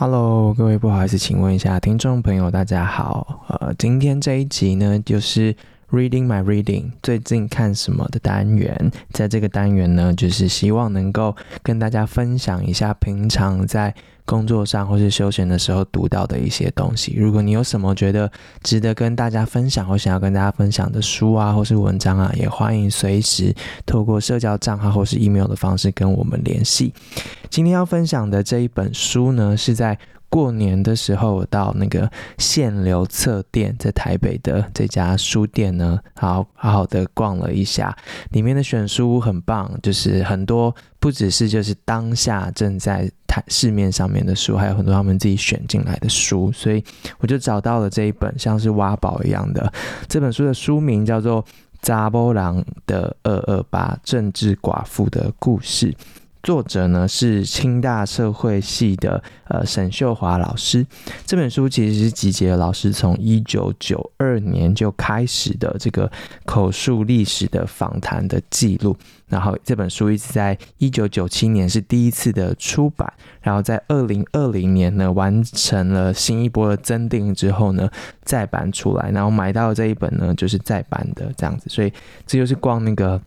Hello，各位，不好意思，请问一下听众朋友，大家好。呃，今天这一集呢，就是 Reading My Reading 最近看什么的单元。在这个单元呢，就是希望能够跟大家分享一下平常在工作上或是休闲的时候读到的一些东西。如果你有什么觉得值得跟大家分享或想要跟大家分享的书啊，或是文章啊，也欢迎随时透过社交账号或是 email 的方式跟我们联系。今天要分享的这一本书呢，是在过年的时候，我到那个限流册店，在台北的这家书店呢，好好好的逛了一下，里面的选书很棒，就是很多不只是就是当下正在台市面上面的书，还有很多他们自己选进来的书，所以我就找到了这一本像是挖宝一样的这本书的书名叫做《查某人的二二八政治寡妇的故事》。作者呢是清大社会系的呃沈秀华老师。这本书其实是集结了老师从一九九二年就开始的这个口述历史的访谈的记录。然后这本书一直在一九九七年是第一次的出版，然后在二零二零年呢完成了新一波的增订之后呢再版出来。然后买到这一本呢就是再版的这样子，所以这就是逛那个。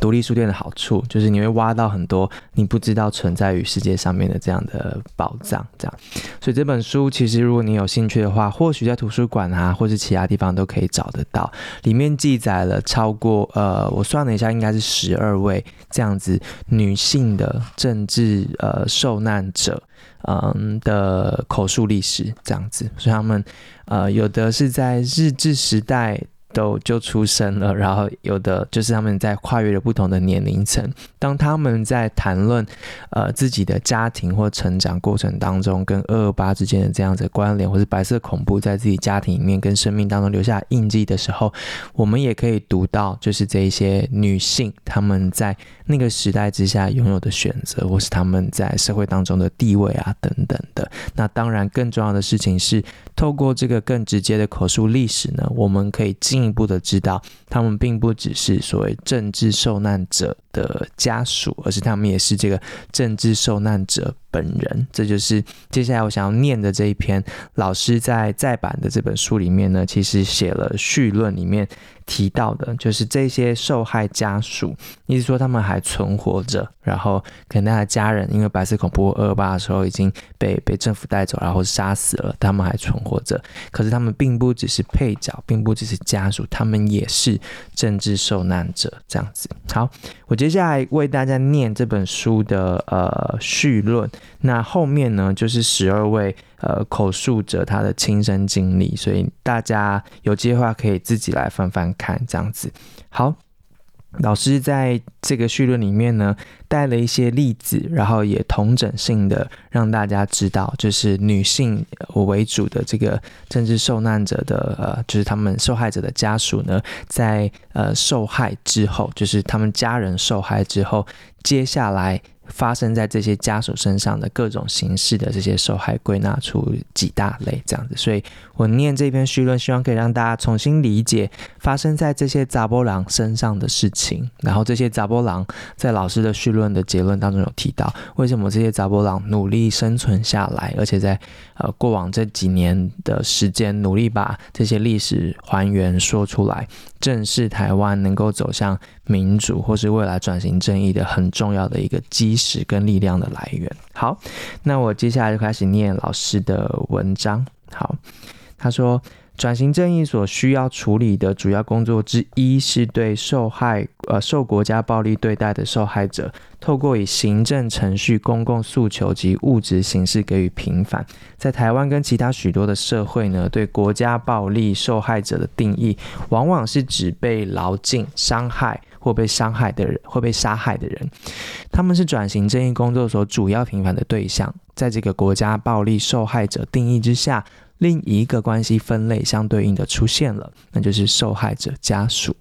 独立书店的好处就是你会挖到很多你不知道存在于世界上面的这样的宝藏，这样。所以这本书其实如果你有兴趣的话，或许在图书馆啊，或是其他地方都可以找得到。里面记载了超过呃，我算了一下，应该是十二位这样子女性的政治呃受难者，嗯的口述历史这样子。所以他们呃有的是在日治时代。都就出生了，然后有的就是他们在跨越了不同的年龄层。当他们在谈论呃自己的家庭或成长过程当中，跟二二八之间的这样子关联，或是白色恐怖在自己家庭里面跟生命当中留下印记的时候，我们也可以读到，就是这一些女性他们在那个时代之下拥有的选择，或是他们在社会当中的地位啊等等的。那当然，更重要的事情是，透过这个更直接的口述历史呢，我们可以进进一步的知道，他们并不只是所谓政治受难者的家属，而是他们也是这个政治受难者本人。这就是接下来我想要念的这一篇老师在再版的这本书里面呢，其实写了序论里面。提到的就是这些受害家属，意思说他们还存活着，然后可能他的家人因为白色恐怖二二八的时候已经被被政府带走，然后杀死了，他们还存活着。可是他们并不只是配角，并不只是家属，他们也是政治受难者。这样子，好，我接下来为大家念这本书的呃序论，那后面呢就是十二位。呃，口述者他的亲身经历，所以大家有机会可以自己来翻翻看，这样子。好，老师在这个序论里面呢，带了一些例子，然后也同整性的让大家知道，就是女性为主的这个政治受难者的呃，就是他们受害者的家属呢，在呃受害之后，就是他们家人受害之后，接下来。发生在这些家属身上的各种形式的这些受害，归纳出几大类这样子，所以我念这篇序论，希望可以让大家重新理解发生在这些查某人身上的事情。然后这些查某人在老师的序论的结论当中有提到，为什么这些查某人努力生存下来，而且在呃过往这几年的时间努力把这些历史还原说出来，正是台湾能够走向民主或是未来转型正义的很重要的一个基石跟力量的来源。好，那我接下来就开始念老师的文章。好，他说，转型正义所需要处理的主要工作之一，是对受害呃受国家暴力对待的受害者，透过以行政程序、公共诉求及物质形式给予平反。在台湾跟其他许多的社会呢，对国家暴力受害者的定义，往往是指被劳禁、伤害或被伤害的人，或被杀害的人。他们是转型正义工作所主要平反的对象。在这个国家暴力受害者定义之下。另一个关系分类相对应的出现了，那就是受害者家属。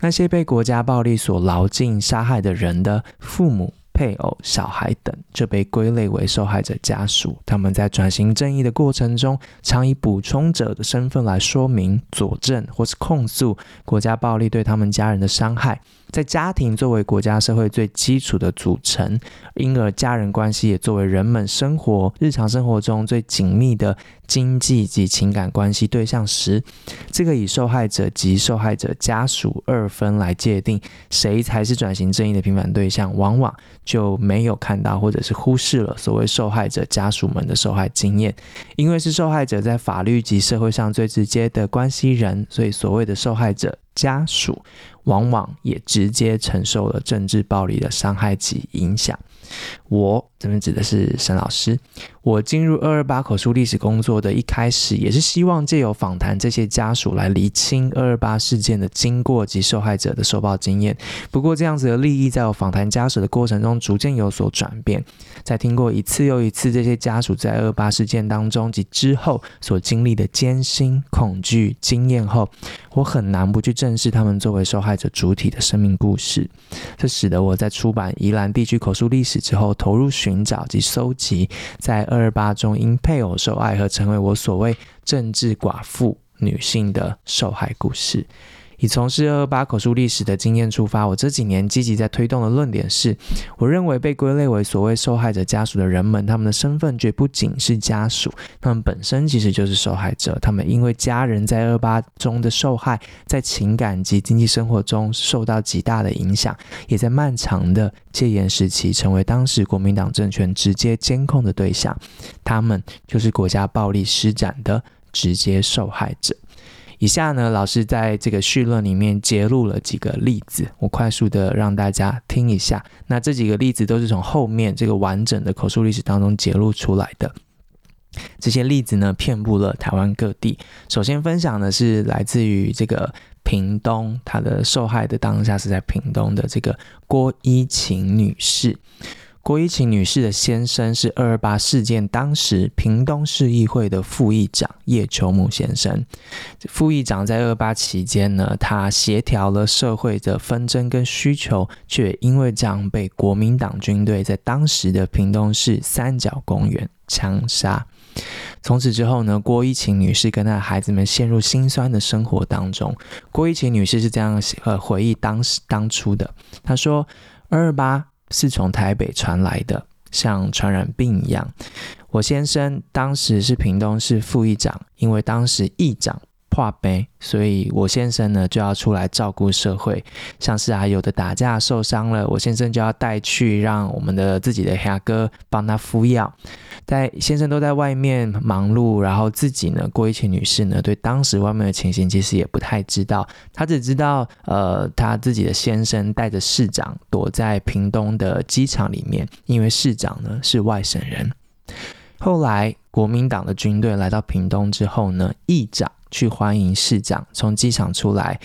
那些被国家暴力所劳尽杀害的人的父母、配偶、小孩等，就被归类为受害者家属。他们在转型正义的过程中，常以补充者的身份来说明、佐证或是控诉国家暴力对他们家人的伤害。在家庭作为国家社会最基础的组成，因而家人关系也作为人们生活日常生活中最紧密的经济及情感关系对象时，这个以受害者及受害者家属二分来界定谁才是转型正义的平反对象，往往就没有看到或者是忽视了所谓受害者家属们的受害经验，因为是受害者在法律及社会上最直接的关系人，所以所谓的受害者家属。往往也直接承受了政治暴力的伤害及影响。我这边指的是沈老师。我进入二二八口述历史工作的一开始，也是希望借由访谈这些家属来厘清二二八事件的经过及受害者的受暴经验。不过，这样子的利益在我访谈家属的过程中逐渐有所转变。在听过一次又一次这些家属在二二八事件当中及之后所经历的艰辛、恐惧经验后，我很难不去正视他们作为受害者主体的生命故事。这使得我在出版宜兰地区口述历史之后，投入寻寻找及搜集在二二八中因配偶受害和成为我所谓政治寡妇女性的受害故事。以从事二二八口述历史的经验出发，我这几年积极在推动的论点是：我认为被归类为所谓受害者家属的人们，他们的身份绝不仅是家属，他们本身其实就是受害者。他们因为家人在二八中的受害，在情感及经济生活中受到极大的影响，也在漫长的戒严时期成为当时国民党政权直接监控的对象。他们就是国家暴力施展的直接受害者。以下呢，老师在这个序论里面揭露了几个例子，我快速的让大家听一下。那这几个例子都是从后面这个完整的口述历史当中揭露出来的。这些例子呢，遍布了台湾各地。首先分享的是来自于这个屏东，她的受害的当下是在屏东的这个郭依晴女士。郭一晴女士的先生是二二八事件当时屏东市议会的副议长叶秋木先生。副议长在二八期间呢，他协调了社会的纷争跟需求，却因为这样被国民党军队在当时的屏东市三角公园枪杀。从此之后呢，郭一晴女士跟她的孩子们陷入心酸的生活当中。郭一晴女士是这样呃回忆当时当初的，她说：“二二八。”是从台北传来的，像传染病一样。我先生当时是屏东市副议长，因为当时议长破病，所以我先生呢就要出来照顾社会。像是啊，有的打架受伤了，我先生就要带去让我们的自己的黑哥帮他敷药。在先生都在外面忙碌，然后自己呢，郭一晴女士呢，对当时外面的情形其实也不太知道，她只知道，呃，她自己的先生带着市长躲在屏东的机场里面，因为市长呢是外省人。后来国民党的军队来到屏东之后呢，议长去欢迎市长从机场出来，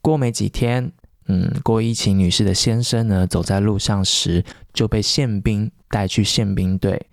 过没几天，嗯，郭依晴女士的先生呢，走在路上时就被宪兵带去宪兵队。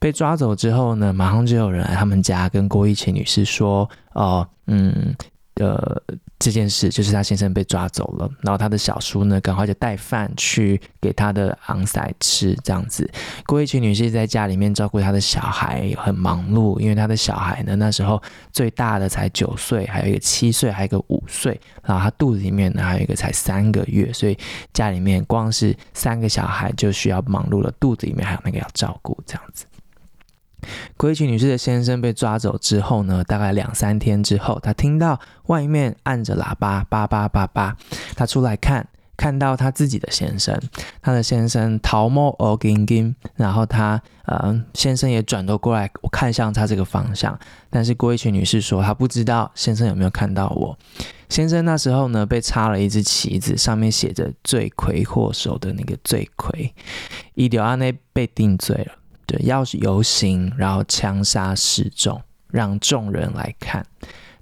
被抓走之后呢，马上就有人来他们家跟郭依晴女士说：“哦，嗯，呃，这件事就是他先生被抓走了。”然后他的小叔呢，赶快就带饭去给他的昂仔吃，这样子。郭一群女士在家里面照顾她的小孩，很忙碌，因为她的小孩呢，那时候最大的才九岁，还有一个七岁，还有一个五岁，然后她肚子里面呢还有一个才三个月，所以家里面光是三个小孩就需要忙碌了，肚子里面还有那个要照顾，这样子。郭依晴女士的先生被抓走之后呢，大概两三天之后，她听到外面按着喇叭，叭叭叭叭，她出来看，看到她自己的先生，她的先生头毛黑金金，然后她呃先生也转头过来看向她这个方向，但是郭依晴女士说她不知道先生有没有看到我。先生那时候呢被插了一只旗子，上面写着罪魁祸首的那个罪魁，伊丢安内被定罪了。对，要是游行，然后枪杀示众，让众人来看。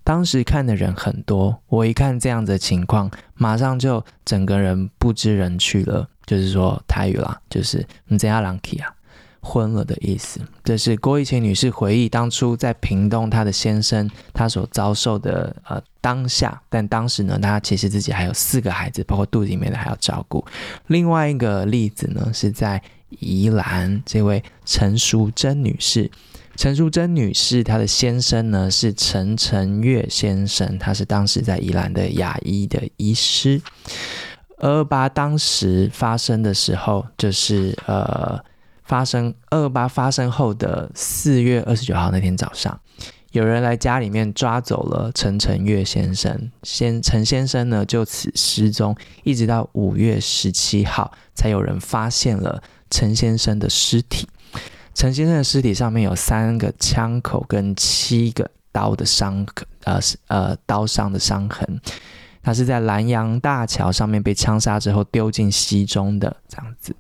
当时看的人很多，我一看这样子的情况，马上就整个人不知人去了。就是说台语啦，就是你怎样让 k 啊，昏了的意思。这是郭依晴女士回忆当初在屏东她的先生她所遭受的呃当下，但当时呢，她其实自己还有四个孩子，包括肚子里面的还要照顾。另外一个例子呢，是在。宜兰这位陈淑贞女士，陈淑贞女士她的先生呢是陈晨月先生，他是当时在宜兰的牙医的医师。二八当时发生的时候，就是呃，发生二八发生后的四月二十九号那天早上，有人来家里面抓走了陈澄月先生，先陈先生呢就此失踪，一直到五月十七号才有人发现了陈先生的尸体。陈先生的尸体上面有三个枪口跟七个刀的伤，呃呃刀伤的伤痕。他是在南阳大桥上面被枪杀之后丢进溪中的这样子。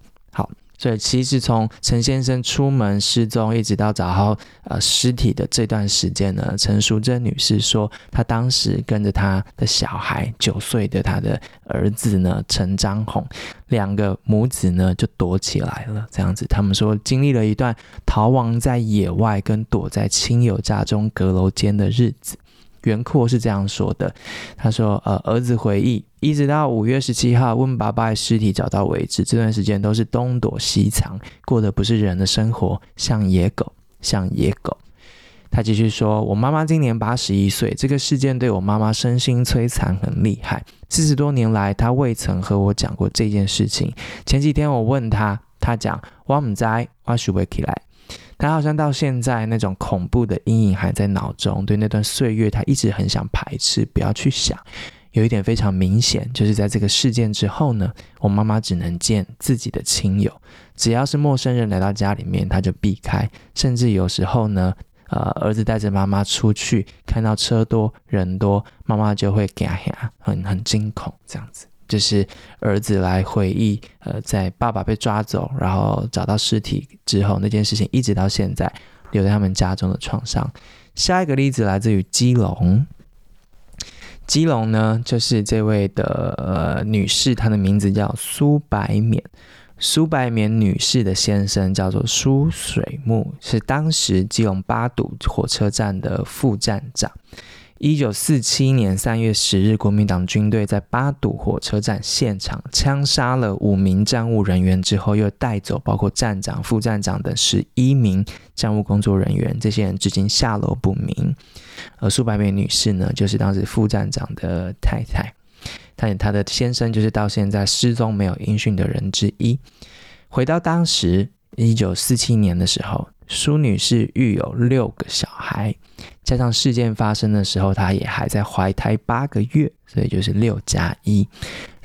所以其实从陈先生出门失踪一直到找到呃尸体的这段时间呢，陈淑贞女士说，她当时跟着她的小孩九岁的她的儿子呢陈章宏两个母子呢就躲起来了。这样子，他们说经历了一段逃亡在野外跟躲在亲友家中阁楼间的日子。袁阔是这样说的，他说：“呃，儿子回忆，一直到五月十七号温爸爸的尸体找到为止，这段时间都是东躲西藏，过的不是人的生活，像野狗，像野狗。”他继续说：“我妈妈今年八十一岁，这个事件对我妈妈身心摧残很厉害。四十多年来，她未曾和我讲过这件事情。前几天我问她，她讲：我不知，我想不起来。”他好像到现在那种恐怖的阴影还在脑中，对那段岁月他一直很想排斥，不要去想。有一点非常明显，就是在这个事件之后呢，我妈妈只能见自己的亲友，只要是陌生人来到家里面，他就避开，甚至有时候呢，呃，儿子带着妈妈出去，看到车多人多，妈妈就会吓吓，很很惊恐这样子。就是儿子来回忆，呃，在爸爸被抓走，然后找到尸体之后，那件事情一直到现在留在他们家中的创伤。下一个例子来自于基隆，基隆呢，就是这位的呃女士，她的名字叫苏白冕，苏白冕女士的先生叫做苏水木，是当时基隆八堵火车站的副站长。一九四七年三月十日，国民党军队在八堵火车站现场枪杀了五名站务人员之后，又带走包括站长、副站长等十一名站务工作人员。这些人至今下落不明。而苏白梅女士呢，就是当时副站长的太太，她她的先生就是到现在失踪没有音讯的人之一。回到当时一九四七年的时候，苏女士育有六个小孩。加上事件发生的时候，她也还在怀胎八个月，所以就是六加一。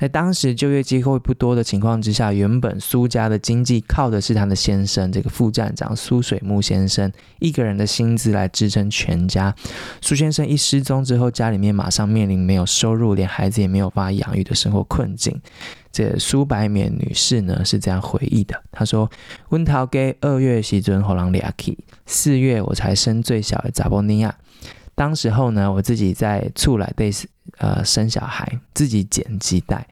在当时就业机会不多的情况之下，原本苏家的经济靠的是他的先生，这个副站长苏水木先生一个人的薪资来支撑全家。苏先生一失踪之后，家里面马上面临没有收入，连孩子也没有办法养育的生活困境。这苏白冕女士呢是这样回忆的，她说：“温桃给二月时阵后郎俩去，四月我才生最小的查波尼亚。当时候呢，我自己在厝内对呃生小孩，自己捡鸡蛋。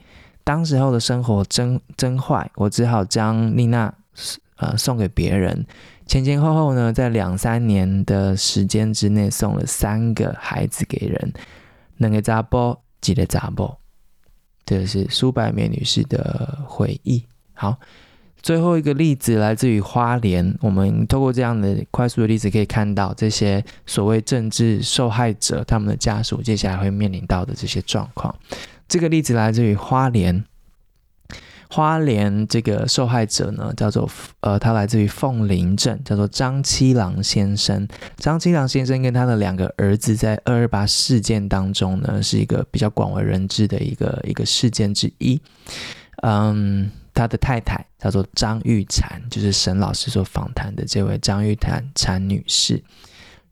当时候的生活真真坏，我只好将丽娜呃送给别人。前前后后呢，在两三年的时间之内，送了三个孩子给人，两个查波，几个查波。”这是苏白冕女士的回忆。好，最后一个例子来自于花莲。我们透过这样的快速的例子，可以看到这些所谓政治受害者他们的家属接下来会面临到的这些状况。这个例子来自于花莲。花莲这个受害者呢，叫做呃，他来自于凤林镇，叫做张七郎先生。张七郎先生跟他的两个儿子在二二八事件当中呢，是一个比较广为人知的一个一个事件之一。嗯，他的太太叫做张玉婵，就是沈老师所访谈的这位张玉婵婵女士。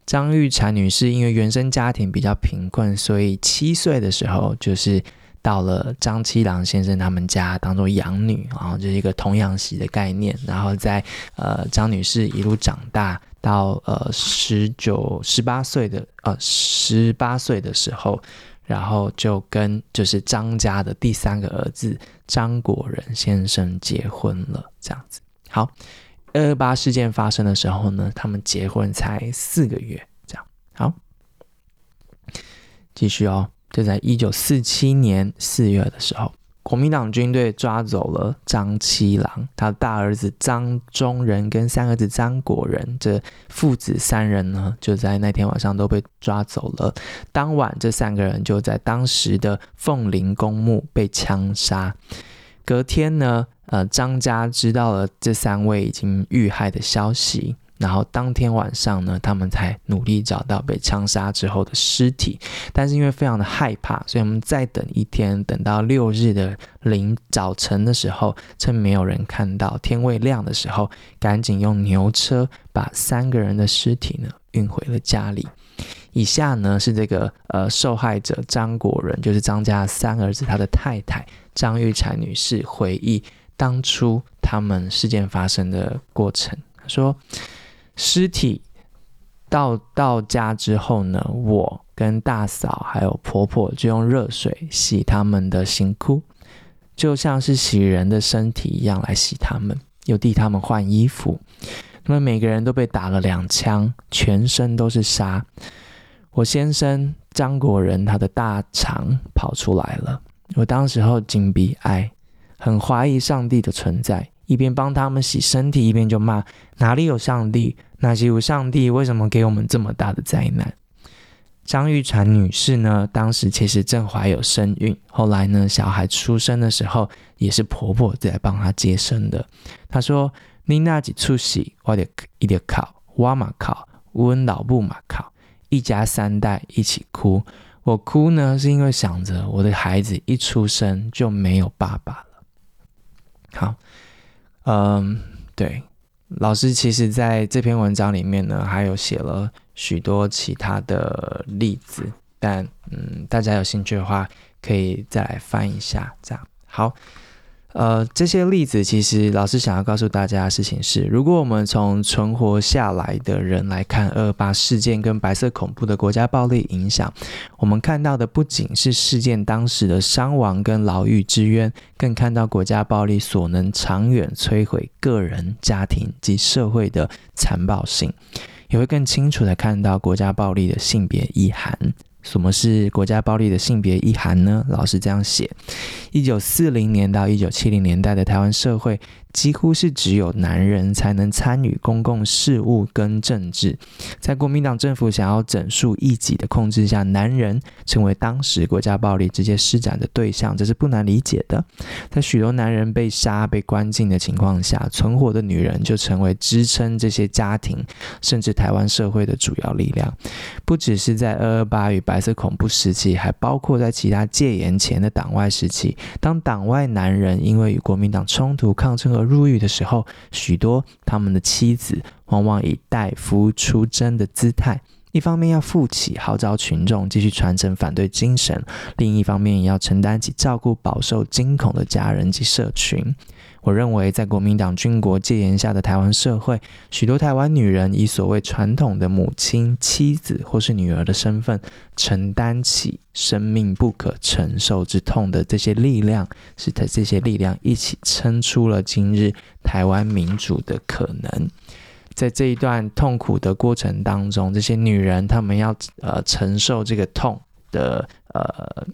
张玉婵女士因为原生家庭比较贫困，所以七岁的时候就是。到了张七郎先生他们家当做养女，然后就是一个童养媳的概念。然后在呃张女士一路长大到呃十九十八岁的呃十八岁的时候，然后就跟就是张家的第三个儿子张国仁先生结婚了。这样子，好，二二八事件发生的时候呢，他们结婚才四个月，这样好，继续哦。就在一九四七年四月的时候，国民党军队抓走了张七郎，他的大儿子张忠仁跟三儿子张果仁，这父子三人呢，就在那天晚上都被抓走了。当晚，这三个人就在当时的凤林公墓被枪杀。隔天呢，呃，张家知道了这三位已经遇害的消息。然后当天晚上呢，他们才努力找到被枪杀之后的尸体，但是因为非常的害怕，所以我们再等一天，等到六日的零早晨的时候，趁没有人看到，天未亮的时候，赶紧用牛车把三个人的尸体呢运回了家里。以下呢是这个呃受害者张国仁，就是张家三儿子他的太太张玉婵女士回忆当初他们事件发生的过程，说。尸体到到家之后呢，我跟大嫂还有婆婆就用热水洗他们的刑窟，就像是洗人的身体一样来洗他们，又替他们换衣服。他们每个人都被打了两枪，全身都是沙。我先生张国仁他的大肠跑出来了，我当时候紧逼爱，很怀疑上帝的存在。一边帮他们洗身体，一边就骂：哪里有上帝？哪里有上帝？为什么给我们这么大的灾难？张玉婵女士呢？当时其实正怀有身孕，后来呢，小孩出生的时候，也是婆婆在帮她接生的。她说：“你那几出息，我得一点考，我嘛考，我老母嘛考，一家三代一起哭。我哭呢，是因为想着我的孩子一出生就没有爸爸了。”好。嗯，对，老师其实在这篇文章里面呢，还有写了许多其他的例子，但嗯，大家有兴趣的话，可以再来翻一下，这样好。呃，这些例子其实老师想要告诉大家的事情是：如果我们从存活下来的人来看二八事件跟白色恐怖的国家暴力影响，我们看到的不仅是事件当时的伤亡跟牢狱之冤，更看到国家暴力所能长远摧毁个人、家庭及社会的残暴性，也会更清楚地看到国家暴力的性别意涵。什么是国家暴力的性别意涵呢？老师这样写：一九四零年到一九七零年代的台湾社会，几乎是只有男人才能参与公共事务跟政治。在国民党政府想要整肃异己的控制下，男人成为当时国家暴力直接施展的对象，这是不难理解的。在许多男人被杀、被关进的情况下，存活的女人就成为支撑这些家庭甚至台湾社会的主要力量。不只是在二二八与白色恐怖时期，还包括在其他戒严前的党外时期。当党外男人因为与国民党冲突抗争而入狱的时候，许多他们的妻子往往以代夫出征的姿态，一方面要负起号召群众继续传承反对精神，另一方面也要承担起照顾饱受惊恐的家人及社群。我认为，在国民党军国戒严下的台湾社会，许多台湾女人以所谓传统的母亲、妻子或是女儿的身份，承担起生命不可承受之痛的这些力量，使得这些力量一起撑出了今日台湾民主的可能。在这一段痛苦的过程当中，这些女人她们要呃承受这个痛的呃。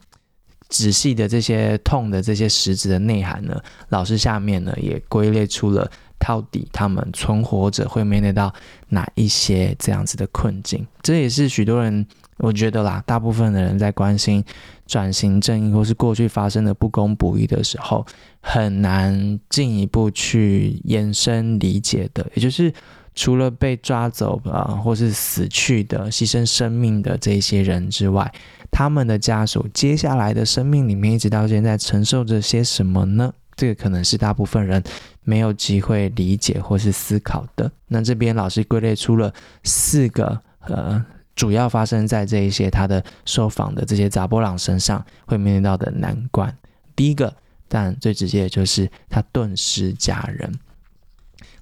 仔细的这些痛的这些实质的内涵呢，老师下面呢也归类出了到底他们存活者会面对到哪一些这样子的困境。这也是许多人我觉得啦，大部分的人在关心转型正义或是过去发生的不公不义的时候，很难进一步去延伸理解的。也就是除了被抓走啊，或是死去的牺牲生命的这些人之外。他们的家属接下来的生命里面，一直到现在承受着些什么呢？这个可能是大部分人没有机会理解或是思考的。那这边老师归类出了四个，呃，主要发生在这一些他的受访的这些查甫人身上会面临到的难关。第一个，但最直接的就是他顿失家人。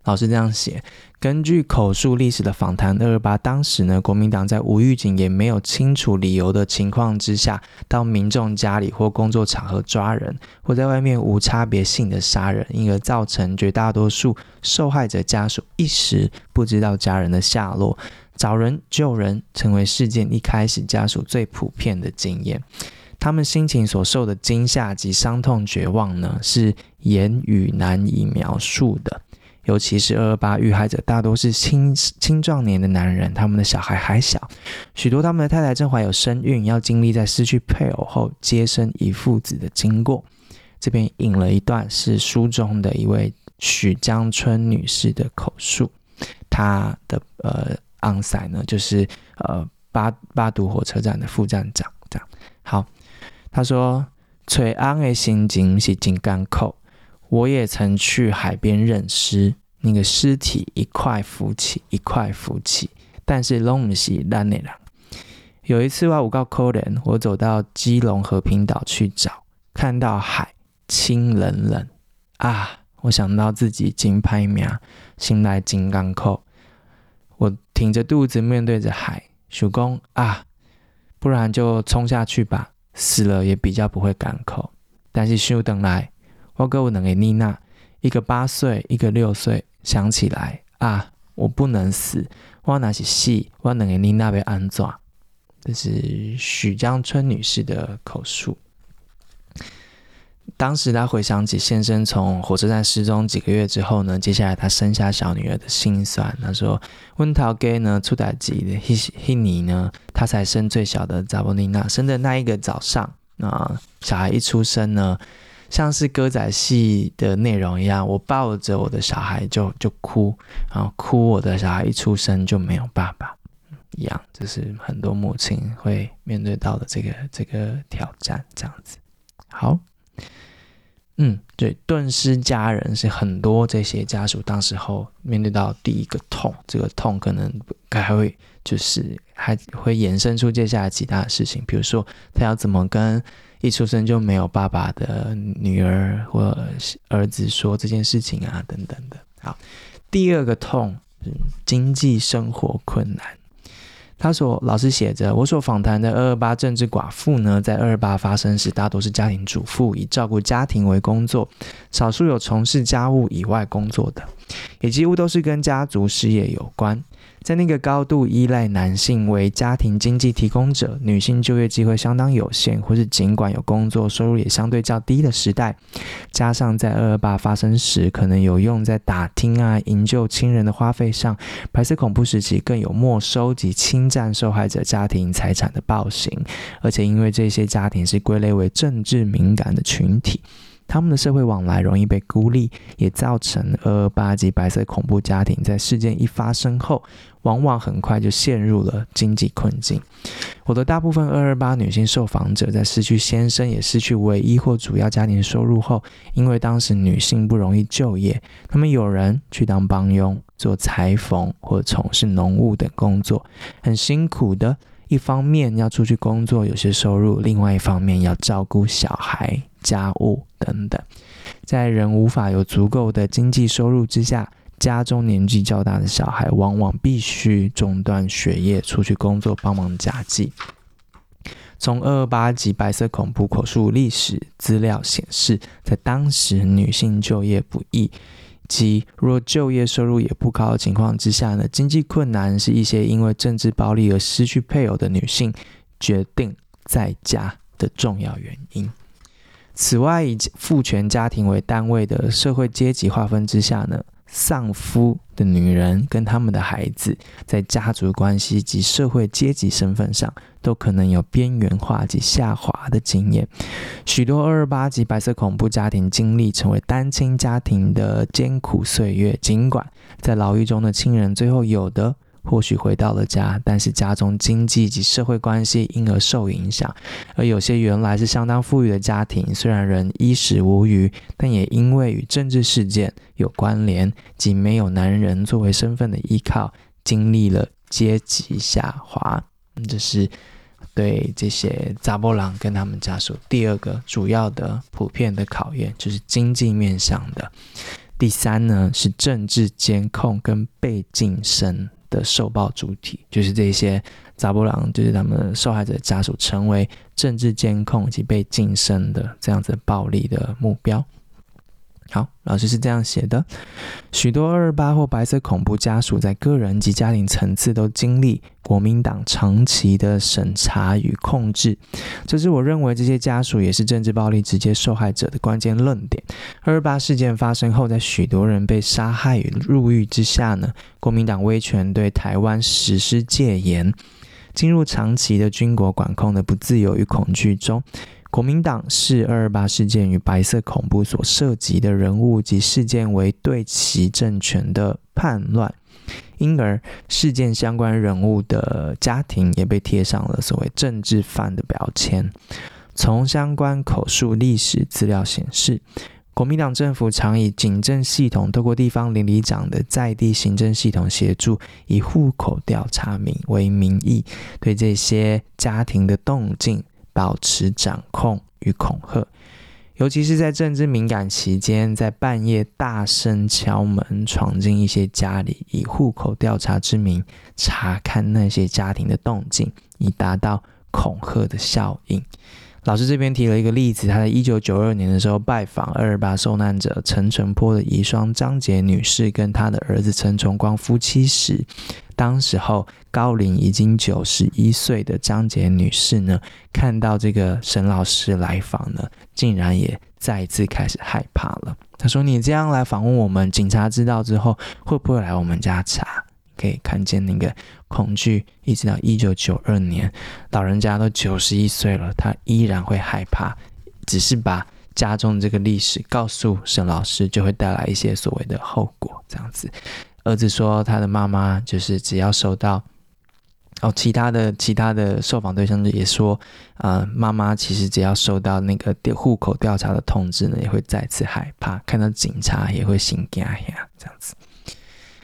老师这样写。根据口述历史的访谈，二二八当时呢，国民党在无预警也没有清楚理由的情况之下，到民众家里或工作场合抓人，或在外面无差别性的杀人，因而造成绝大多数受害者家属一时不知道家人的下落，找人救人成为事件一开始家属最普遍的经验。他们心情所受的惊吓及伤痛、绝望呢，是言语难以描述的。尤其是二二八遇害者大多是青青壮年的男人，他们的小孩还小，许多他们的太太正怀有身孕，要经历在失去配偶后接生一父子的经过。这边引了一段是书中的一位许江春女士的口述，她的呃昂塞呢就是呃八八堵火车站的副站长，这样好，她说：“崔安的心情是金刚扣。”我也曾去海边认尸，那个尸体一块浮起，一块浮起，但是拢不是咱的人。有一次我有够可怜，我走到基隆和平岛去找，看到海清冷冷啊！我想到自己金牌名，心来金刚扣。我挺着肚子面对着海，想说啊，不然就冲下去吧，死了也比较不会赶口。但是想等来。我哥我能给妮娜，一个八岁，一个六岁。想起来啊，我不能死。我那是死，我能给妮娜被安葬。这是许江春女士的口述。当时她回想起先生从火车站失踪几个月之后呢，接下来她生下小女儿的心酸。她说：“温桃给呢出大吉的黑黑尼呢，她才生最小的扎波妮娜。生的那一个早上啊，小孩一出生呢。”像是歌仔戏的内容一样，我抱着我的小孩就就哭，然后哭我的小孩一出生就没有爸爸一样，这是很多母亲会面对到的这个这个挑战，这样子。好，嗯，对，顿失家人是很多这些家属当时候面对到第一个痛，这个痛可能还会就是还会衍生出接下来其他的事情，比如说他要怎么跟。一出生就没有爸爸的女儿或儿子说这件事情啊，等等的。好，第二个痛是经济生活困难。他所：“老师写着，我所访谈的二二八政治寡妇呢，在二二八发生时，大多是家庭主妇，以照顾家庭为工作，少数有从事家务以外工作的，也几乎都是跟家族事业有关。”在那个高度依赖男性为家庭经济提供者，女性就业机会相当有限，或是尽管有工作，收入也相对较低的时代，加上在二二八发生时，可能有用在打听啊、营救亲人的花费上，白色恐怖时期更有没收及侵占受害者家庭财产的暴行，而且因为这些家庭是归类为政治敏感的群体。他们的社会往来容易被孤立，也造成二二八及白色恐怖家庭在事件一发生后，往往很快就陷入了经济困境。我的大部分二二八女性受访者在失去先生，也失去唯一或主要家庭收入后，因为当时女性不容易就业，他们有人去当帮佣、做裁缝或从事农务等工作，很辛苦的。一方面要出去工作，有些收入；另外一方面要照顾小孩、家务等等。在人无法有足够的经济收入之下，家中年纪较大的小孩往往必须中断学业，出去工作帮忙家计。从二二八及白色恐怖口述历史资料显示，在当时女性就业不易。即若就业收入也不高的情况之下呢，经济困难是一些因为政治暴力而失去配偶的女性决定在家的重要原因。此外，以父权家庭为单位的社会阶级划分之下呢，丧夫的女人跟他们的孩子，在家族关系及社会阶级身份上，都可能有边缘化及下滑的经验。许多二二八及白色恐怖家庭经历成为单亲家庭的艰苦岁月，尽管在牢狱中的亲人最后有的。或许回到了家，但是家中经济及社会关系因而受影响，而有些原来是相当富裕的家庭，虽然仍衣食无虞，但也因为与政治事件有关联及没有男人作为身份的依靠，经历了阶级下滑。这是对这些查某人跟他们家属第二个主要的普遍的考验，就是经济面向的。第三呢，是政治监控跟被晋升。的受暴主体就是这些扎波朗，就是他们受害者家属成为政治监控以及被晋升的这样子暴力的目标。好，老师是这样写的：许多二二八或白色恐怖家属在个人及家庭层次都经历国民党长期的审查与控制，这是我认为这些家属也是政治暴力直接受害者的关键论点。二二八事件发生后，在许多人被杀害与入狱之下呢，国民党威权对台湾实施戒严，进入长期的军国管控的不自由与恐惧中。国民党视二二八事件与白色恐怖所涉及的人物及事件为对其政权的叛乱，因而事件相关人物的家庭也被贴上了所谓政治犯的标签。从相关口述历史资料显示，国民党政府常以警政系统透过地方邻里长的在地行政系统协助，以户口调查名为名义，对这些家庭的动静。保持掌控与恐吓，尤其是在政治敏感期间，在半夜大声敲门，闯进一些家里，以户口调查之名查看那些家庭的动静，以达到恐吓的效应。老师这边提了一个例子，他在一九九二年的时候拜访二二八受难者陈澄波的遗孀张杰女士跟他的儿子陈崇光夫妻时，当时候高龄已经九十一岁的张捷女士呢，看到这个沈老师来访呢，竟然也再一次开始害怕了。他说：“你这样来访问我们，警察知道之后会不会来我们家查？”可以看见那个恐惧，一直到一九九二年，老人家都九十一岁了，他依然会害怕。只是把家中这个历史告诉沈老师，就会带来一些所谓的后果。这样子，儿子说他的妈妈就是只要收到哦，其他的其他的受访对象也说，呃，妈妈其实只要收到那个户口调查的通知呢，也会再次害怕，看到警察也会心惊呀，这样子。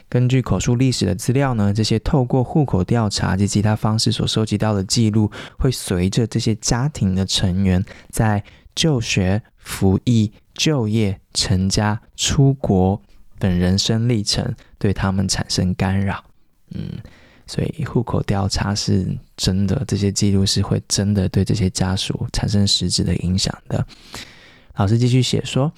根据口述历史的资料呢，这些透过户口调查及其他方式所收集到的记录，会随着这些家庭的成员在就学、服役、就业、成家、出国本人生历程，对他们产生干扰。嗯，所以户口调查是真的，这些记录是会真的对这些家属产生实质的影响的。老师继续写说。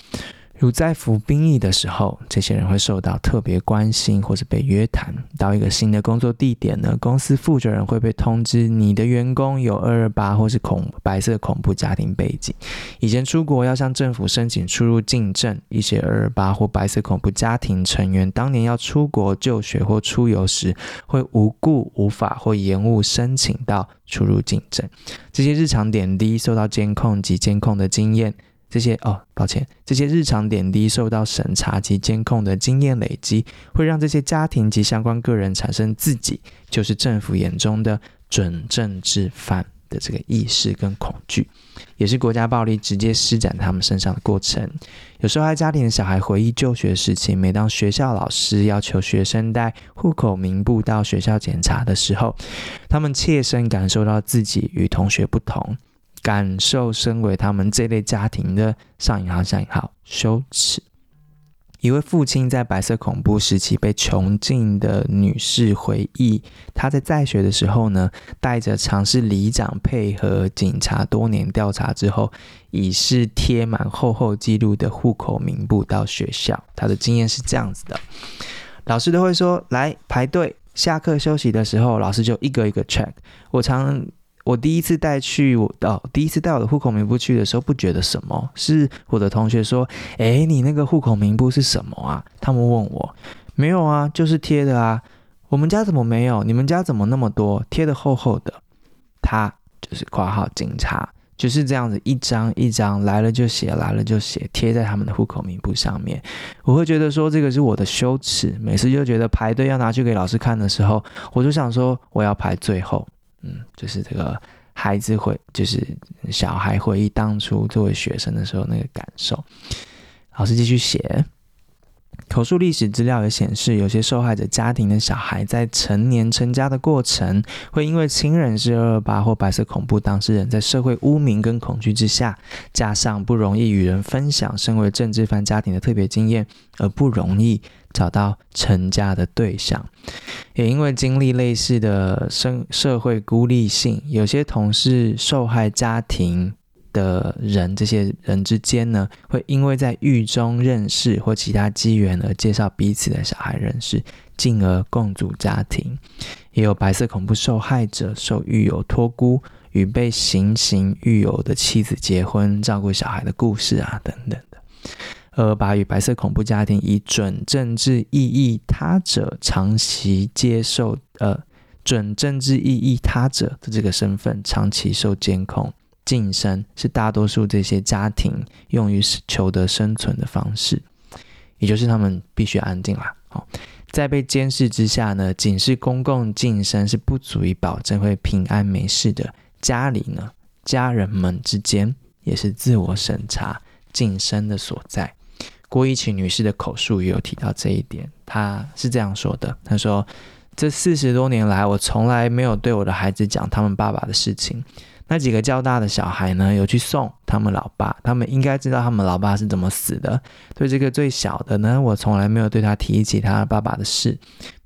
如在服兵役的时候，这些人会受到特别关心，或者被约谈到一个新的工作地点呢，公司负责人会被通知，你的员工有二二八或是恐白色恐怖家庭背景，以前出国要向政府申请出入境证，一些二二八或白色恐怖家庭成员当年要出国就学或出游时，会无故无法或延误申请到出入境证，这些日常点滴受到监控及监控的经验。这些哦，抱歉，这些日常点滴受到审查及监控的经验累积，会让这些家庭及相关个人产生自己就是政府眼中的准政治犯的这个意识跟恐惧，也是国家暴力直接施展他们身上的过程。有受害家庭的小孩回忆就学时期，每当学校老师要求学生带户口名簿到学校检查的时候，他们切身感受到自己与同学不同。感受身为他们这类家庭的上引号下引号羞耻。一位父亲在白色恐怖时期被囚禁的女士回忆，她在在学的时候呢，带着尝试里长配合警察多年调查之后，已是贴满厚厚记录的户口名簿到学校。她的经验是这样子的：老师都会说来排队，下课休息的时候，老师就一个一个 check。我常。我第一次带去我哦，第一次带我的户口名簿去的时候，不觉得什么。是我的同学说：“诶，你那个户口名簿是什么啊？”他们问我：“没有啊，就是贴的啊。我们家怎么没有？你们家怎么那么多？贴的厚厚的。”他就是括号警察，就是这样子一张一张来了就写，来了就写，贴在他们的户口名簿上面。我会觉得说这个是我的羞耻。每次就觉得排队要拿去给老师看的时候，我就想说我要排最后。嗯，就是这个孩子会，就是小孩回忆当初作为学生的时候那个感受。老师继续写，口述历史资料也显示，有些受害者家庭的小孩在成年成家的过程，会因为亲人是二二八或白色恐怖当事人，在社会污名跟恐惧之下，加上不容易与人分享身为政治犯家庭的特别经验，而不容易。找到成家的对象，也因为经历类似的生社会孤立性，有些同是受害家庭的的人，这些人之间呢，会因为在狱中认识或其他机缘而介绍彼此的小孩认识，进而共组家庭。也有白色恐怖受害者受狱友托孤，与被行刑狱友的妻子结婚，照顾小孩的故事啊，等等的。二二八与白色恐怖家庭以准政治异议他者长期接受呃准政治异议他者的这个身份，长期受监控。晋升是大多数这些家庭用于求得生存的方式，也就是他们必须安静啦。好，在被监视之下呢，仅是公共晋升是不足以保证会平安没事的。家里呢，家人们之间也是自我审查晋升的所在。郭一晴女士的口述也有提到这一点，她是这样说的：“她说，这四十多年来，我从来没有对我的孩子讲他们爸爸的事情。”那几个较大的小孩呢，有去送他们老爸，他们应该知道他们老爸是怎么死的。对这个最小的呢，我从来没有对他提起他爸爸的事，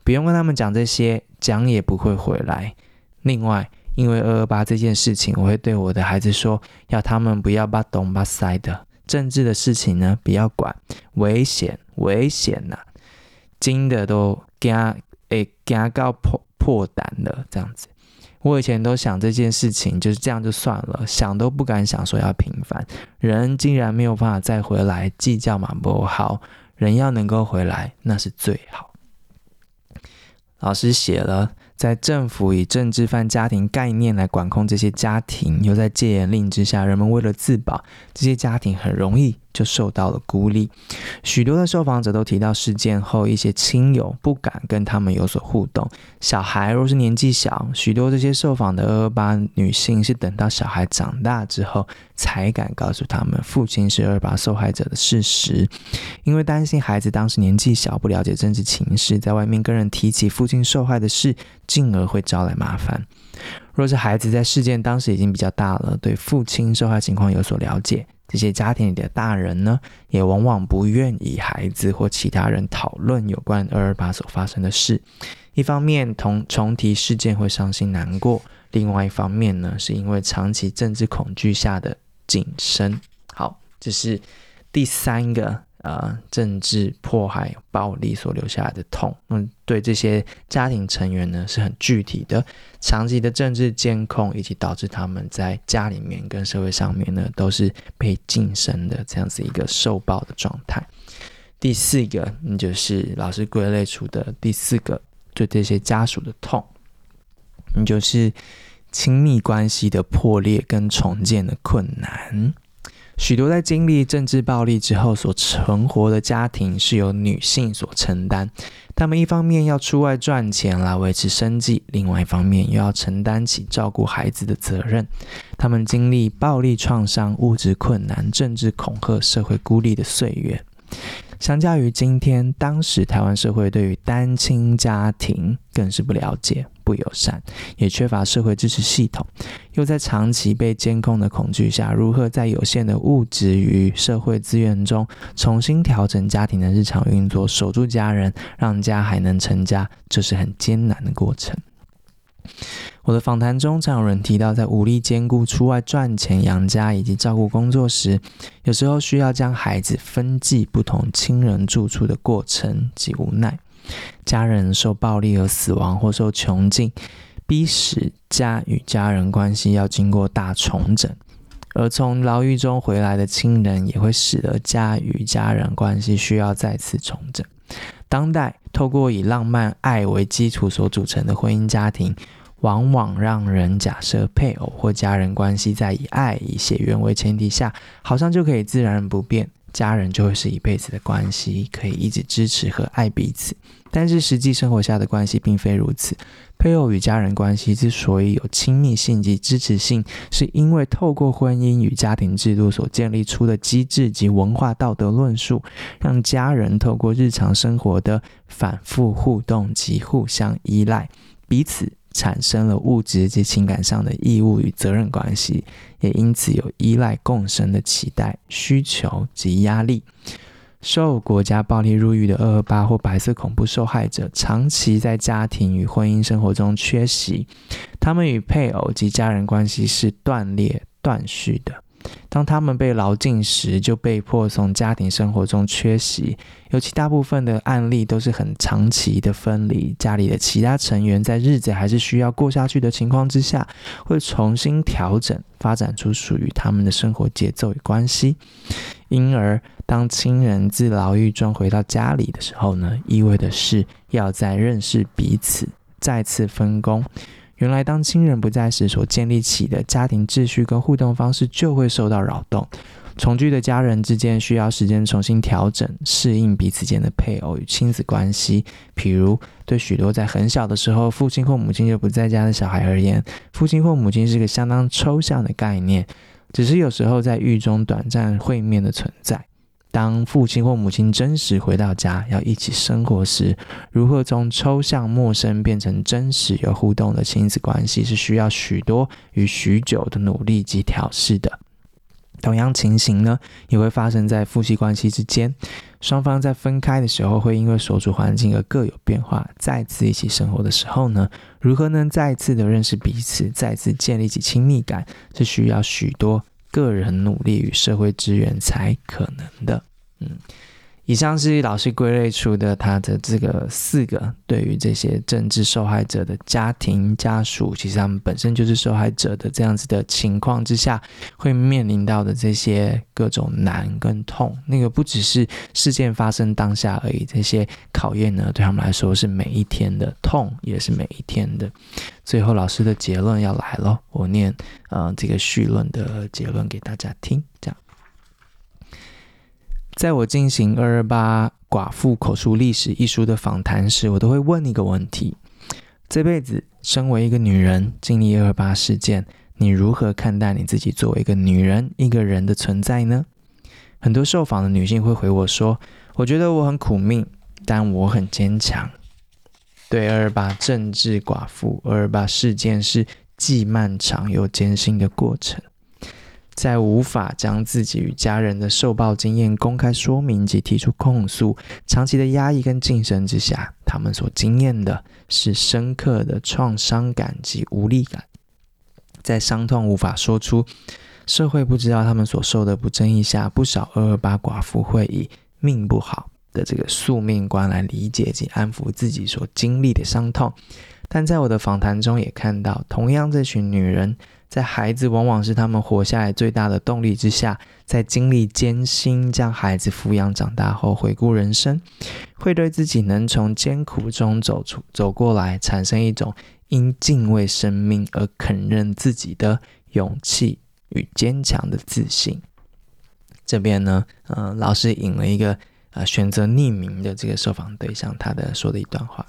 不用跟他们讲这些，讲也不会回来。另外，因为二二八这件事情，我会对我的孩子说，要他们不要把东把塞的政治的事情呢，不要管，危险，危险呐、惊的都惊，诶，惊到破破胆了，这样子。我以前都想这件事情就是这样就算了，想都不敢想说要平凡。人竟然没有办法再回来，计较嘛不好。人要能够回来，那是最好。老师写了。在政府以政治犯家庭概念来管控这些家庭，又在戒严令之下，人们为了自保，这些家庭很容易就受到了孤立。许多的受访者都提到，事件后一些亲友不敢跟他们有所互动。小孩若是年纪小，许多这些受访的二二八女性是等到小孩长大之后，才敢告诉他们父亲是二二八受害者的事实，因为担心孩子当时年纪小，不了解政治情势，在外面跟人提起父亲受害的事。进而会招来麻烦。若是孩子在事件当时已经比较大了，对父亲受害情况有所了解，这些家庭里的大人呢，也往往不愿与孩子或其他人讨论有关二二八所发生的事。一方面，同重提事件会伤心难过；另外一方面呢，是因为长期政治恐惧下的谨慎。好，这是第三个。呃，政治迫害、暴力所留下来的痛，嗯，对这些家庭成员呢是很具体的，长期的政治监控，以及导致他们在家里面跟社会上面呢都是被噤声的这样子一个受暴的状态。第四个，你，就是老师归类出的第四个，对这些家属的痛，你，就是亲密关系的破裂跟重建的困难。许多在经历政治暴力之后所存活的家庭是由女性所承担，她们一方面要出外赚钱来维持生计，另外一方面又要承担起照顾孩子的责任。她们经历暴力创伤、物质困难、政治恐吓、社会孤立的岁月。相较于今天，当时台湾社会对于单亲家庭更是不了解。不友善，也缺乏社会支持系统，又在长期被监控的恐惧下，如何在有限的物质与社会资源中重新调整家庭的日常运作，守住家人，让家还能成家，这是很艰难的过程。我的访谈中，常有人提到，在无力兼顾出外赚钱养家以及照顾工作时，有时候需要将孩子分寄不同亲人住处的过程及无奈。家人受暴力而死亡，或受囚禁，逼使家与家人关系要经过大重整；而从牢狱中回来的亲人，也会使得家与家人关系需要再次重整。当代透过以浪漫爱为基础所组成的婚姻家庭，往往让人假设配偶或家人关系在以爱、以血缘为前提下，好像就可以自然不变。家人就会是一辈子的关系，可以一直支持和爱彼此。但是实际生活下的关系并非如此。配偶与家人关系之所以有亲密性及支持性，是因为透过婚姻与家庭制度所建立出的机制及文化道德论述，让家人透过日常生活的反复互动及互相依赖，彼此。产生了物质及情感上的义务与责任关系，也因此有依赖共生的期待、需求及压力。受国家暴力入狱的二二八或白色恐怖受害者，长期在家庭与婚姻生活中缺席，他们与配偶及家人关系是断裂、断续的。当他们被劳禁时，就被迫从家庭生活中缺席。尤其大部分的案例都是很长期的分离，家里的其他成员在日子还是需要过下去的情况之下，会重新调整，发展出属于他们的生活节奏与关系。因而，当亲人自牢狱中回到家里的时候呢，意味的是要再认识彼此，再次分工。原来，当亲人不在时，所建立起的家庭秩序跟互动方式就会受到扰动。重聚的家人之间需要时间重新调整、适应彼此间的配偶与亲子关系。譬如，对许多在很小的时候父亲或母亲就不在家的小孩而言，父亲或母亲是个相当抽象的概念，只是有时候在狱中短暂会面的存在。当父亲或母亲真实回到家，要一起生活时，如何从抽象陌生变成真实有互动的亲子关系，是需要许多与许久的努力及调试的。同样情形呢，也会发生在夫妻关系之间，双方在分开的时候，会因为所处环境而各有变化。再次一起生活的时候呢，如何能再次的认识彼此，再次建立起亲密感，是需要许多。个人努力与社会资源才可能的。嗯，以上是老师归类出的他的这个四个对于这些政治受害者的家庭家属，其实他们本身就是受害者的这样子的情况之下，会面临到的这些各种难跟痛。那个不只是事件发生当下而已，这些考验呢，对他们来说是每一天的痛，也是每一天的。最后，老师的结论要来了，我念呃这个绪论的结论给大家听。这样，在我进行《二二八寡妇口述历史》一书的访谈时，我都会问一个问题：这辈子身为一个女人，经历二二八事件，你如何看待你自己作为一个女人、一个人的存在呢？很多受访的女性会回我说：“我觉得我很苦命，但我很坚强。”对二二八政治寡妇，二二八事件是既漫长又艰辛的过程，在无法将自己与家人的受暴经验公开说明及提出控诉，长期的压抑跟晋升之下，他们所经验的是深刻的创伤感及无力感，在伤痛无法说出，社会不知道他们所受的不正义下，不少二二八寡妇会以命不好。的这个宿命观来理解及安抚自己所经历的伤痛，但在我的访谈中也看到，同样这群女人在孩子往往是他们活下来最大的动力之下，在经历艰辛将孩子抚养长大后，回顾人生，会对自己能从艰苦中走出走过来，产生一种因敬畏生命而肯认自己的勇气与坚强的自信。这边呢，嗯、呃，老师引了一个。啊，选择匿名的这个受访对象，他的说的一段话。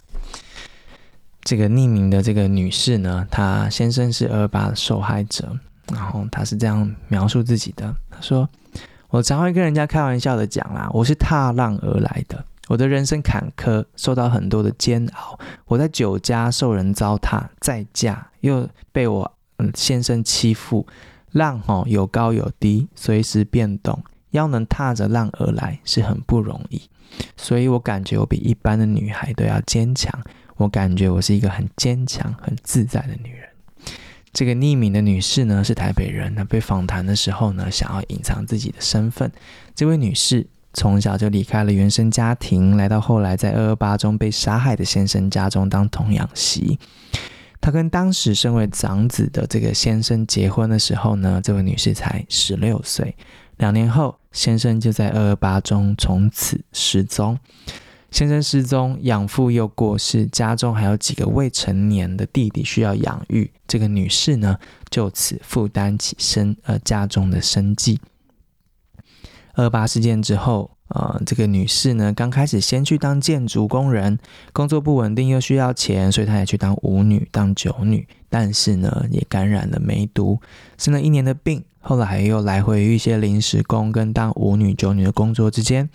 这个匿名的这个女士呢，她先生是二八的受害者，然后她是这样描述自己的：她说，我常会跟人家开玩笑的讲啦，我是踏浪而来的，我的人生坎坷，受到很多的煎熬。我在酒家受人糟蹋，再嫁又被我嗯先生欺负，浪哈有高有低，随时变动。要能踏着浪而来是很不容易，所以我感觉我比一般的女孩都要坚强。我感觉我是一个很坚强、很自在的女人。这个匿名的女士呢，是台北人。她被访谈的时候呢，想要隐藏自己的身份。这位女士从小就离开了原生家庭，来到后来在二二八中被杀害的先生家中当童养媳。她跟当时身为长子的这个先生结婚的时候呢，这位女士才十六岁。两年后，先生就在二二八中从此失踪。先生失踪，养父又过世，家中还有几个未成年的弟弟需要养育。这个女士呢，就此负担起生呃家中的生计。二八事件之后，呃，这个女士呢，刚开始先去当建筑工人，工作不稳定又需要钱，所以她也去当舞女、当酒女。但是呢，也感染了梅毒，生了一年的病。后来又来回于一些临时工跟当舞女、酒女的工作之间。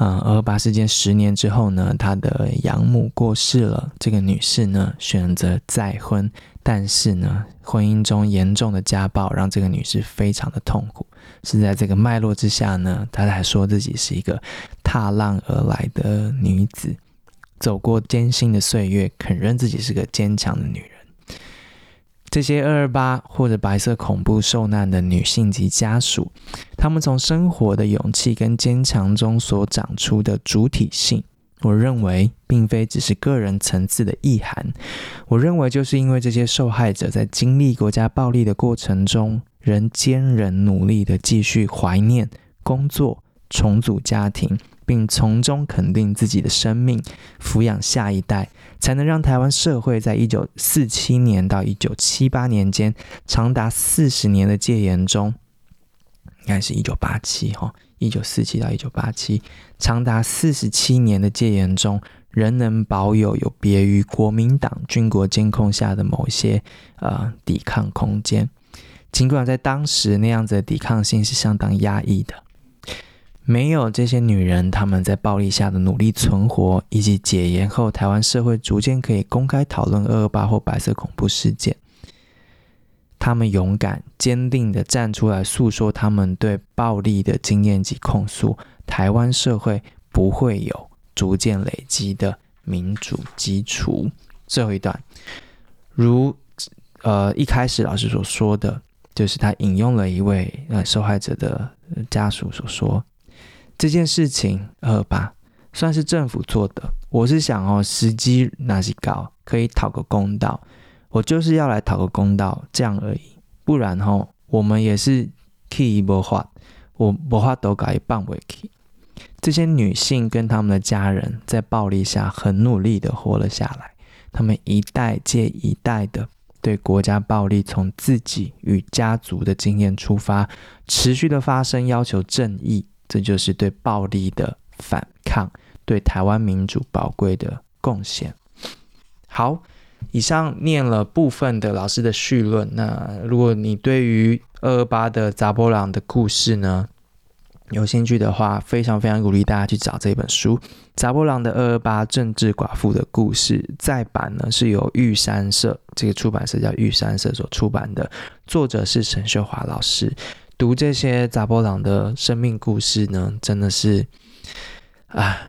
嗯，二二八事件十年之后呢，她的养母过世了。这个女士呢，选择再婚，但是呢，婚姻中严重的家暴让这个女士非常的痛苦。是在这个脉络之下呢，她还说自己是一个踏浪而来的女子，走过艰辛的岁月，肯认自己是个坚强的女。这些二二八或者白色恐怖受难的女性及家属，她们从生活的勇气跟坚强中所长出的主体性，我认为并非只是个人层次的意涵。我认为就是因为这些受害者在经历国家暴力的过程中，仍坚忍努力地继续怀念、工作、重组家庭。并从中肯定自己的生命，抚养下一代，才能让台湾社会在一九四七年到一九七八年间，长达四十年的戒严中，应该是一九八七哈，一九四七到一九八七，长达四十七年的戒严中，仍能保有有别于国民党军国监控下的某些呃抵抗空间，尽管在当时那样子的抵抗性是相当压抑的。没有这些女人，她们在暴力下的努力存活，以及解严后台湾社会逐渐可以公开讨论二二八或白色恐怖事件，她们勇敢坚定地站出来诉说她们对暴力的经验及控诉，台湾社会不会有逐渐累积的民主基础。最后一段，如呃一开始老师所说的，就是他引用了一位呃受害者的家属所说。这件事情二吧算是政府做的，我是想哦，时机哪是高，可以讨个公道，我就是要来讨个公道，这样而已。不然吼，我们也是 key 不化，我不化都改半尾 key。这些女性跟他们的家人在暴力下很努力的活了下来，他们一代接一代的对国家暴力从自己与家族的经验出发，持续的发声，要求正义。这就是对暴力的反抗，对台湾民主宝贵的贡献。好，以上念了部分的老师的序论。那如果你对于二二八的查某人的故事呢，有兴趣的话，非常非常鼓励大家去找这本书《查某人的二二八政治寡妇的故事》。再版呢是由玉山社这个出版社叫玉山社所出版的，作者是陈秀华老师。读这些查某人的生命故事呢，真的是啊，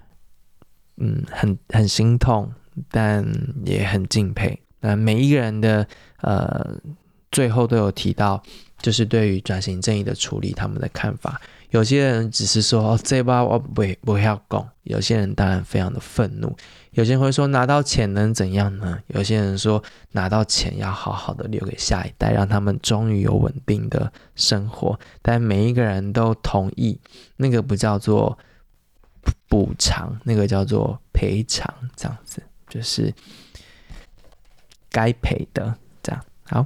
嗯，很很心痛，但也很敬佩。那每一个人的呃，最后都有提到，就是对于转型正义的处理，他们的看法。有些人只是说，这把我不不要讲。有些人当然非常的愤怒。有些人会说，拿到钱能怎样呢？有些人说，拿到钱要好好的留给下一代，让他们终于有稳定的生活。但每一个人都同意，那个不叫做补偿，那个叫做赔偿，这样子就是该赔的。这样好。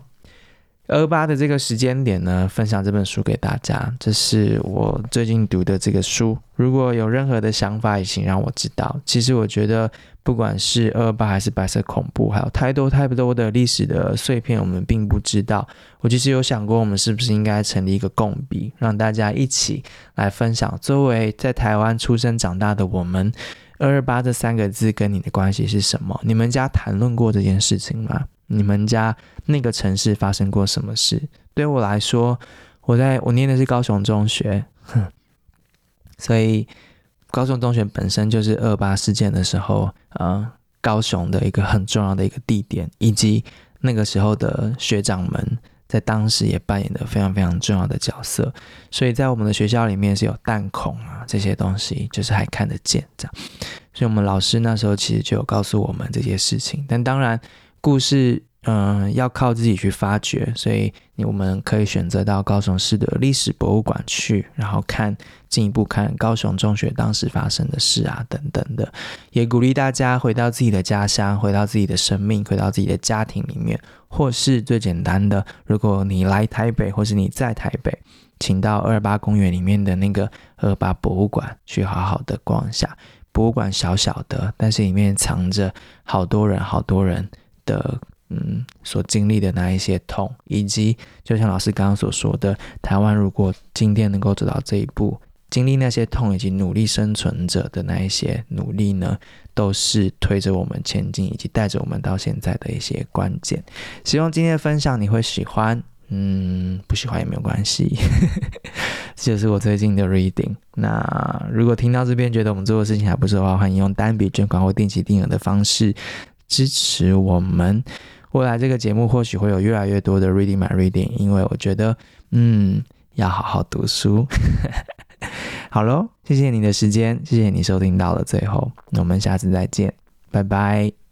二八的这个时间点呢，分享这本书给大家，这是我最近读的这个书。如果有任何的想法，也请让我知道。其实我觉得，不管是二二八还是白色恐怖，还有太多太多的历史的碎片，我们并不知道。我其实有想过，我们是不是应该成立一个共笔，让大家一起来分享。作为在台湾出生长大的我们，二二八这三个字跟你的关系是什么？你们家谈论过这件事情吗？你们家那个城市发生过什么事？对我来说，我在我念的是高雄中学，哼，所以高雄中学本身就是二八事件的时候，呃，高雄的一个很重要的一个地点，以及那个时候的学长们在当时也扮演的非常非常重要的角色。所以在我们的学校里面是有弹孔啊这些东西，就是还看得见这样。所以我们老师那时候其实就有告诉我们这些事情，但当然。故事，嗯、要靠自己去发掘，所以我们可以选择到高雄市的历史博物馆去，然后看进一步看高雄中学当时发生的事啊，等等的。也鼓励大家回到自己的家乡，回到自己的生命，回到自己的家庭里面，或是最简单的，如果你来台北，或是你在台北，请到二八公园里面的那个二八博物馆去好好的逛一下。博物馆小小的，但是里面藏着好多人，好多人。的嗯，所经历的那一些痛，以及就像老师刚刚所说的，台湾如果今天能够走到这一步，经历那些痛以及努力生存者的那一些努力呢，都是推着我们前进，以及带着我们到现在的一些关键。希望今天的分享你会喜欢，嗯，不喜欢也没有关系，这就是我最近的 reading。那如果听到这边觉得我们做的事情还不错的话，欢迎用单笔捐款或定期定额的方式。支持我们，未来这个节目或许会有越来越多的 Reading My Reading，因为我觉得，嗯，要好好读书。好喽，谢谢你的时间，谢谢你收听到了最后，那我们下次再见，拜拜。